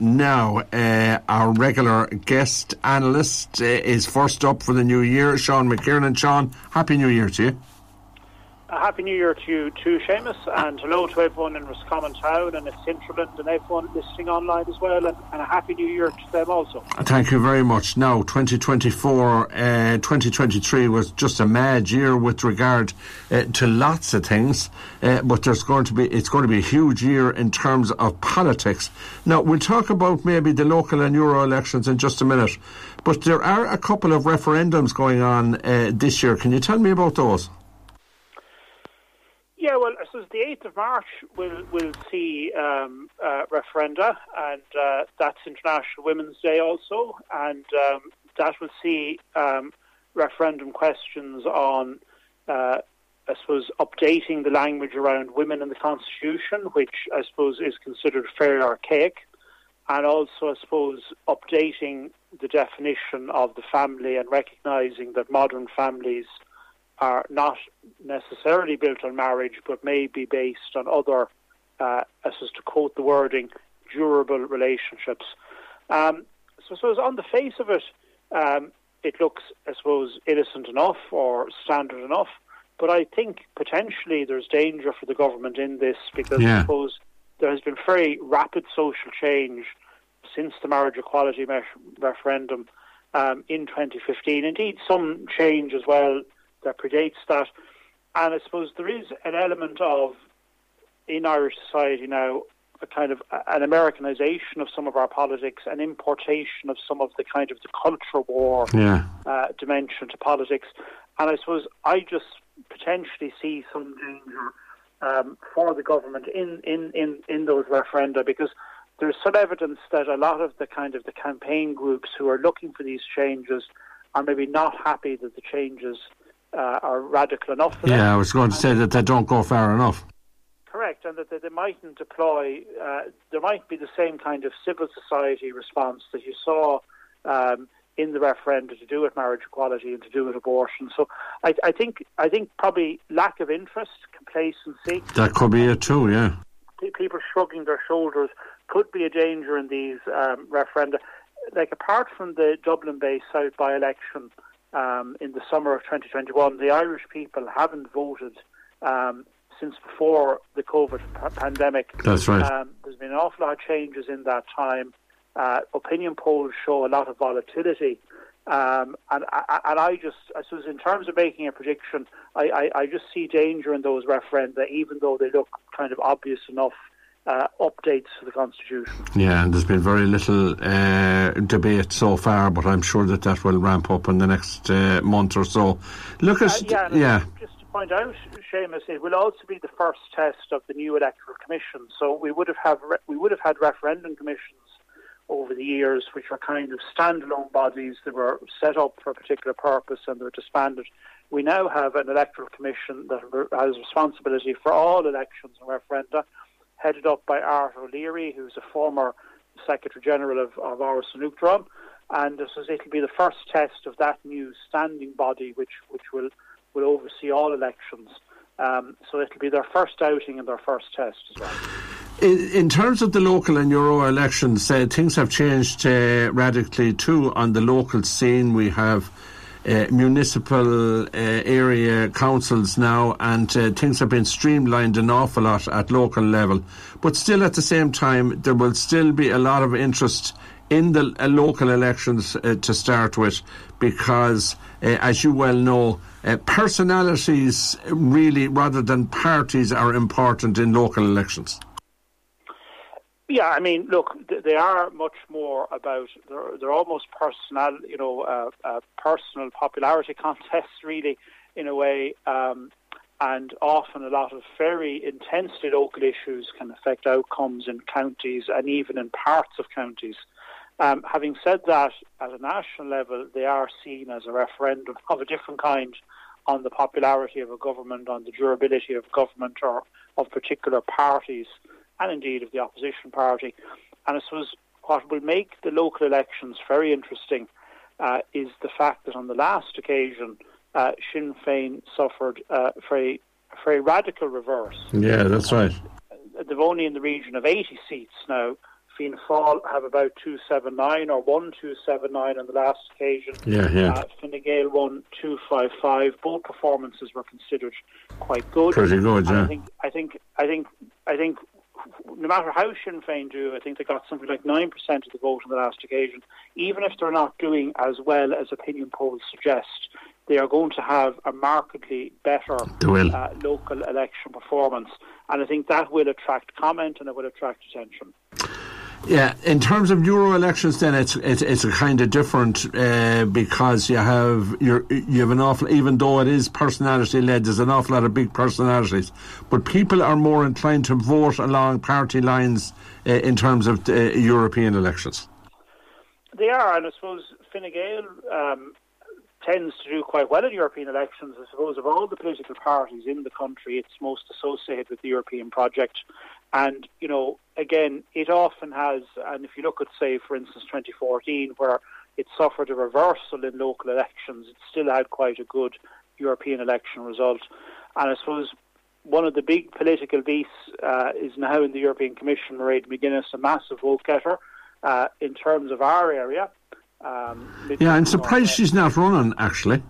Now, uh, our regular guest analyst uh, is first up for the new year, Sean McKiernan. Sean, Happy New Year to you. A happy New Year to you too, Seamus, and hello to everyone in Roscommon Town and at Centraland and everyone listening online as well, and, and, a happy New Year to them also. Thank you very much. Now, 2024, uh, 2023 was just a mad year with regard uh, to lots of things, uh, but there's going to be it's going to be a huge year in terms of politics. Now, we'll talk about maybe the local and Euro elections in just a minute, but there are a couple of referendums going on uh, this year. Can you tell me about those? Yeah, well, I suppose the 8th of March we'll, we'll see um, uh, referenda, and uh, that's International Women's Day also, and um, that will see um, referendum questions on, uh, I suppose, updating the language around women in the Constitution, which I suppose is considered fairly archaic, and also, I suppose, updating the definition of the family and recognising that modern families are not necessarily built on marriage, but may be based on other, uh, as to quote the wording, durable relationships. Um, so, I suppose on the face of it, um, it looks, I suppose, innocent enough or standard enough. But I think potentially there's danger for the government in this because yeah. I suppose there has been very rapid social change since the marriage equality me- referendum um, in 2015. Indeed, some change as well that predates that. And I suppose there is an element of, in Irish society now, a kind of an Americanization of some of our politics, an importation of some of the kind of the culture war yeah. uh, dimension to politics. And I suppose I just potentially see some danger um, for the government in, in, in, in those referenda because there's some evidence that a lot of the kind of the campaign groups who are looking for these changes are maybe not happy that the changes uh, are radical enough. yeah. I was going to say that they don't go far enough. Correct, and that they, they mightn't deploy. Uh, there might be the same kind of civil society response that you saw um, in the referendum to do with marriage equality and to do with abortion. So I, I think I think probably lack of interest, complacency. That could be it too. Yeah. People shrugging their shoulders could be a danger in these um, referenda. Like apart from the Dublin Bay South by-election um, in the summer of 2021, the Irish people haven't voted um, since before the COVID p- pandemic. That's right. Um, there's been an awful lot of changes in that time. Uh, opinion polls show a lot of volatility. Um, and, and I just, I suppose, in terms of making a prediction, I, I, I just see danger in those referenda, even though they look kind of obvious enough uh, updates to the Constitution. Yeah, and there's been very little uh, debate so far, but I'm sure that that will ramp up in the next uh, month or so. Look at uh, yeah, yeah. Just to point out, Seamus, it will also be the first test of the new electoral commission. So we would have have re- we would have had referendum commissions over the years, which are kind of standalone bodies that were set up for a particular purpose and they were disbanded. We now have an electoral commission that has responsibility for all elections and referenda headed up by Art O'Leary, who's a former Secretary General of, of an And this is, it'll be the first test of that new standing body, which, which will, will oversee all elections. Um, so it'll be their first outing and their first test as well. In, in terms of the local and Euro elections, uh, things have changed uh, radically too on the local scene. We have uh, municipal uh, area councils now, and uh, things have been streamlined an awful lot at local level. But still, at the same time, there will still be a lot of interest in the uh, local elections uh, to start with, because, as you well know, personalities really, rather than parties, are important in local elections. Yeah, I mean, look, they are much more about they're, they're almost personal, you know, uh, uh, personal popularity contests, really, in a way, um, and often a lot of very intensely local issues can affect outcomes in counties and even in parts of counties. Um, having said that, at a national level, they are seen as a referendum of a different kind on the popularity of a government, on the durability of government or of particular parties and indeed of the opposition party. And I suppose what will make the local elections very interesting uh, is the fact that on the last occasion, uh, Sinn Féin suffered uh, a very, very radical reverse. Yeah, that's right. They've only in the region of 80 seats now Fianna Fáil have about 279 or 1279 on the last occasion. Yeah, yeah. Uh, Fine Gael won 255. Both performances were considered quite good. Pretty good, And yeah. I think, I think, I think, I think, no matter how Sinn Féin do, I think they got something like 9% of the vote on the last occasion. Even if they're not doing as well as opinion polls suggest, they are going to have a markedly better uh, local election performance. And I think that will attract comment and it will attract attention. Yeah, in terms of Euro elections, then it's it's, it's a kind of different uh, because you have you you have an awful even though it is personality led, there's an awful lot of big personalities, but people are more inclined to vote along party lines uh, in terms of uh, European elections. They are, and I suppose Fine Gael um, tends to do quite well in European elections. I suppose of all the political parties in the country, it's most associated with the European project. And, you know, again, it often has, and if you look at, say, for instance, 2014, where it suffered a reversal in local elections, it still had quite a good European election result. And I suppose one of the big political beasts uh, is now in the European Commission, Mairead McGuinness, a massive vote getter uh, in terms of our area. Um, Yeah, I'm surprised she's not running actually.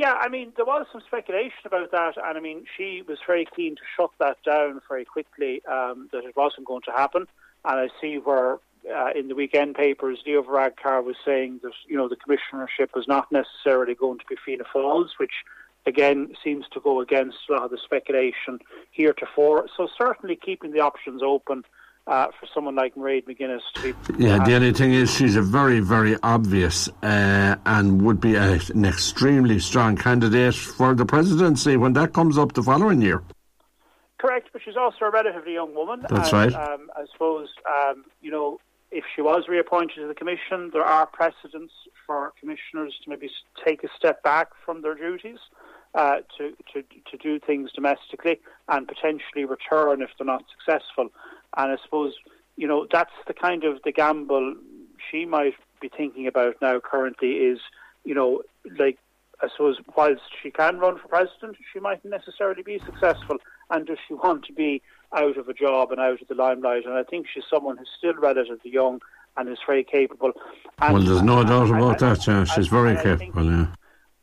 Yeah, I mean, there was some speculation about that, and I mean, she was very keen to shut that down very quickly, um, that it wasn't going to happen. And I see where uh, in the weekend papers, Leo Varadkar was saying that, you know, the commissionership was not necessarily going to be Fianna Fáil's, which again seems to go against a lot of the speculation heretofore. So certainly keeping the options open uh, for someone like Mairead McGuinness to be. Yeah, the only thing is she's a very, very obvious uh, and would be a, an extremely strong candidate for the presidency when that comes up the following year. Correct, but she's also a relatively young woman. That's and, right. Um, I suppose, um, you know, if she was reappointed to the commission, there are precedents for commissioners to maybe take a step back from their duties uh, to, to to do things domestically and potentially return if they're not successful. And I suppose, you know, that's the kind of the gamble she might be thinking about now. Currently, is you know, like I suppose whilst she can run for president, she mightn't necessarily be successful. And does she want to be out of a job and out of the limelight? And I think she's someone who's still relatively young and is very capable. And, Well, there's no doubt about and- that. Yeah, she's very I think- capable. Yeah.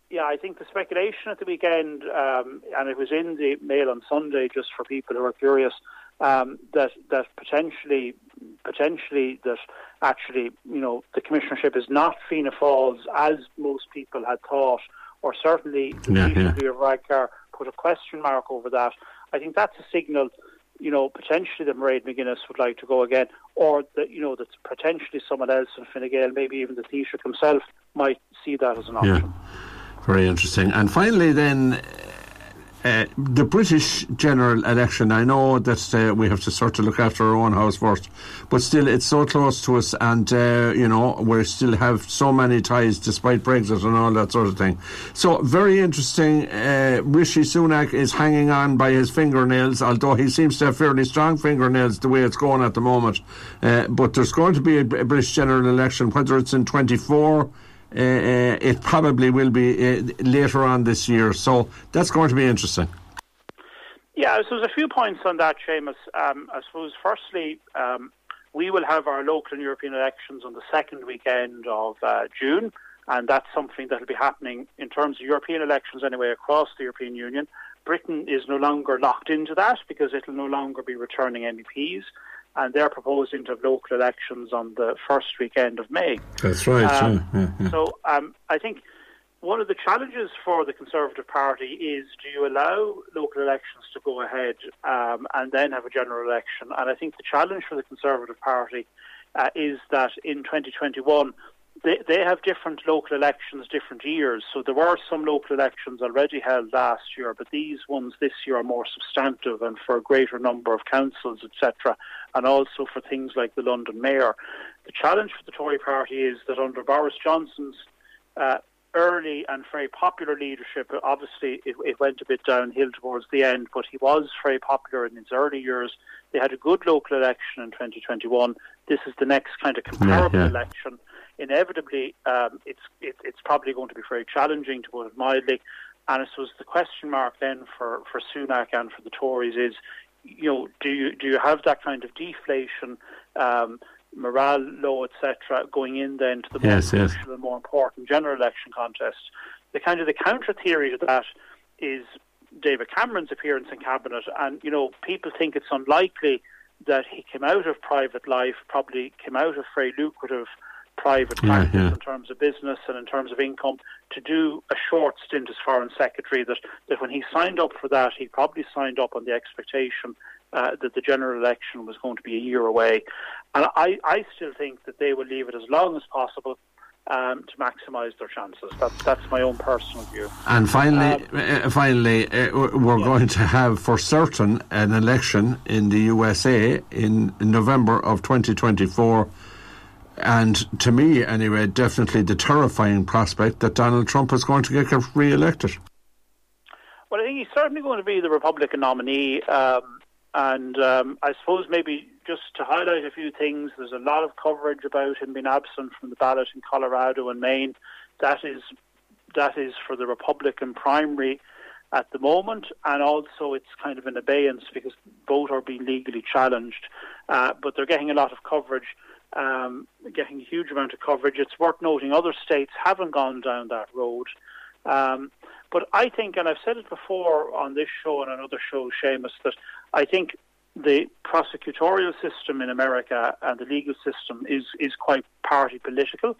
yeah, I think the speculation at the weekend, um, and it was in the Mail on Sunday, just for people who are curious, um, that that potentially, potentially that actually, you know, the commissionership is not Fianna Fáil's as most people had thought, or certainly the Yeah, yeah. Varadkar put a question mark over that. I think that's a signal. You know, potentially that Mairead McGuinness would like to go again, or that you know that potentially someone else in Fine Gael, maybe even the Taoiseach himself, might see that as an option. Yeah, very interesting. And finally, then. Uh, the British general election, I know that uh, we have to sort of look after our own house first, but still it's so close to us and, uh, you know, we still have so many ties despite Brexit and all that sort of thing. So, very interesting. Uh, Rishi Sunak is hanging on by his fingernails, although he seems to have fairly strong fingernails the way it's going at the moment. Uh, but there's going to be a, British general election, whether it's in 24 uh, uh, it probably will be uh, later on this year. So that's going to be interesting. Yeah, so there's a few points on that, Seamus. Um, I suppose, firstly, um, we will have our local and European elections on the second weekend of uh, June, and that's something that will be happening in terms of European elections anyway across the European Union. Britain is no longer locked into that because it will no longer be returning MEPs, and they're proposing to have local elections on the first weekend of May. That's right. Um, yeah, yeah, yeah. So um, I think one of the challenges for the Conservative Party is do you allow local elections to go ahead um, and then have a general election? And I think the challenge for the Conservative Party uh, is that in 2021, they, they have different local elections different years. So there were some local elections already held last year, but these ones this year are more substantive and for a greater number of councils, etc., and also for things like the London Mayor. The challenge for the Tory party is that under Boris Johnson's uh, early and very popular leadership, obviously it, it went a bit downhill towards the end, but he was very popular in his early years. They had a good local election in 2021. This is the next kind of comparable yeah. election. Inevitably, um, it's it, it's probably going to be very challenging to put it mildly. And I suppose the question mark then for, for Sunak and for the Tories is, you know, do you do you have that kind of deflation, um, morale low, etc., going in then to the more yes, crucial yes. and more important general election contest? The kind of the counter theory to that is David Cameron's appearance in cabinet, and you know, people think it's unlikely that he came out of private life, probably came out of very lucrative private Yeah, practice yeah. in terms of business and in terms of income to do a short stint as foreign secretary. That that when he signed up for that, he probably signed up on the expectation uh, that the general election was going to be a year away. And I, I still think that they will leave it as long as possible. Um, to maximise their chances. That's that's my own personal view. And finally, uh, finally, uh, we're Yeah. going to have for certain an election in the USA in November of 2024. And to me, anyway, definitely the terrifying prospect that Donald Trump is going to get re-elected. Well, I think he's certainly going to be the Republican nominee. Um, and um, I suppose maybe just to highlight a few things, there's a lot of coverage about him being absent from the ballot in Colorado and Maine. That is that is for the Republican primary at the moment, and also it's kind of in abeyance because both are being legally challenged. Uh, but they're getting a lot of coverage, um, getting a huge amount of coverage. It's worth noting other states haven't gone down that road. Um, but I think, and I've said it before on this show and another show, Seamus, that I think the prosecutorial system in America and the legal system is, is quite party political.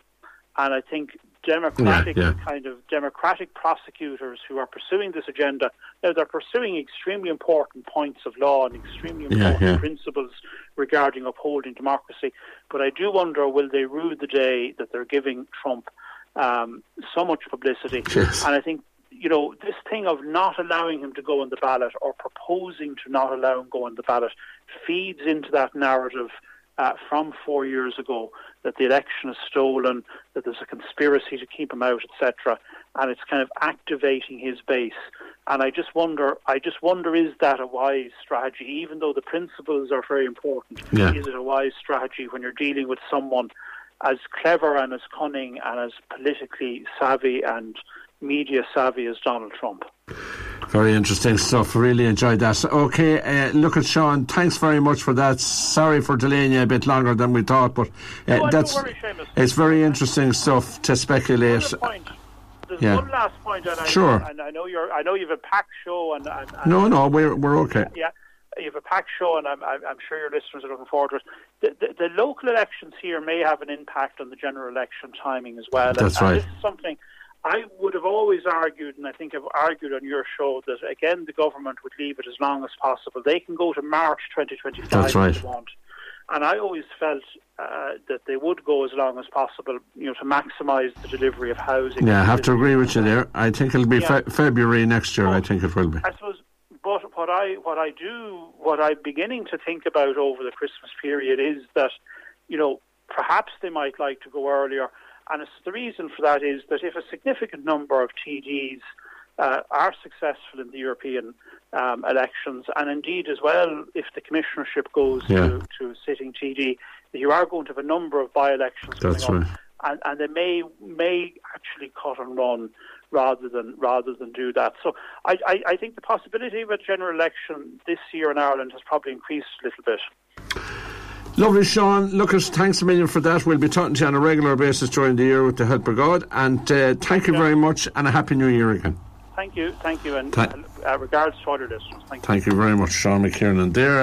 And I think democratic Yeah, yeah. kind of democratic prosecutors who are pursuing this agenda, now they're pursuing extremely important points of law and extremely important yeah. principles regarding upholding democracy. But I do wonder, will they rue the day that they're giving Trump um, so much publicity? Yes. And I think you know this thing of not allowing him to go on the ballot or proposing to not allow him go on the ballot feeds into that narrative uh, from four years ago that the election is stolen, that there's a conspiracy to keep him out, etc. And it's kind of activating his base. And I just wonder, I just wonder, is that a wise strategy? Even though the principles are very important, Yeah. is it a wise strategy when you're dealing with someone as clever and as cunning and as politically savvy and media savvy as Donald Trump? Very interesting stuff. Really enjoyed that. Okay, uh, look at Sean. Thanks very much for that. Sorry for delaying you a bit longer than we thought, but uh, No, that's worry, it's very interesting stuff to speculate. There's Yeah. one last point, and I, Sure. and I know you're. I know you've a packed show, and, and, and No, no, we're we're okay. yeah, you have a packed show, and I'm, I'm sure your listeners are looking forward to it. The, the, the local elections here may have an impact on the general election timing as well. That's and right. This is something I would have always argued, and I think I've argued on your show that again the government would leave it as long as possible. They can go to March 2025 That's right. if they want. And I always felt uh, that they would go as long as possible, you know, to maximise the delivery of housing. Yeah, I have to agree with you there. I think it'll be Yeah. fe- February next year. I think it will be. I suppose, but what I what I do, what I'm beginning to think about over the Christmas period is that, you know, perhaps they might like to go earlier, and it's, the reason for that is that if a significant number of TDs uh, are successful in the European um, elections, and indeed as well, if the commissionership goes Yeah. to, to a sitting TD, you are going to have a number of by-elections That's coming up right. and, and they may may actually cut and run rather than rather than do that. So I, I, I think the possibility of a general election this year in Ireland has probably increased a little bit. Lovely, Sean. Lucas, thanks a million for that. We'll be talking to you on a regular basis during the year with the help of God. And uh, thank you very much, and a happy new year again. Thank you, thank you, and Thank- uh, regards to other listeners. Thank you. Thank you very much, Sean McKiernan. And there.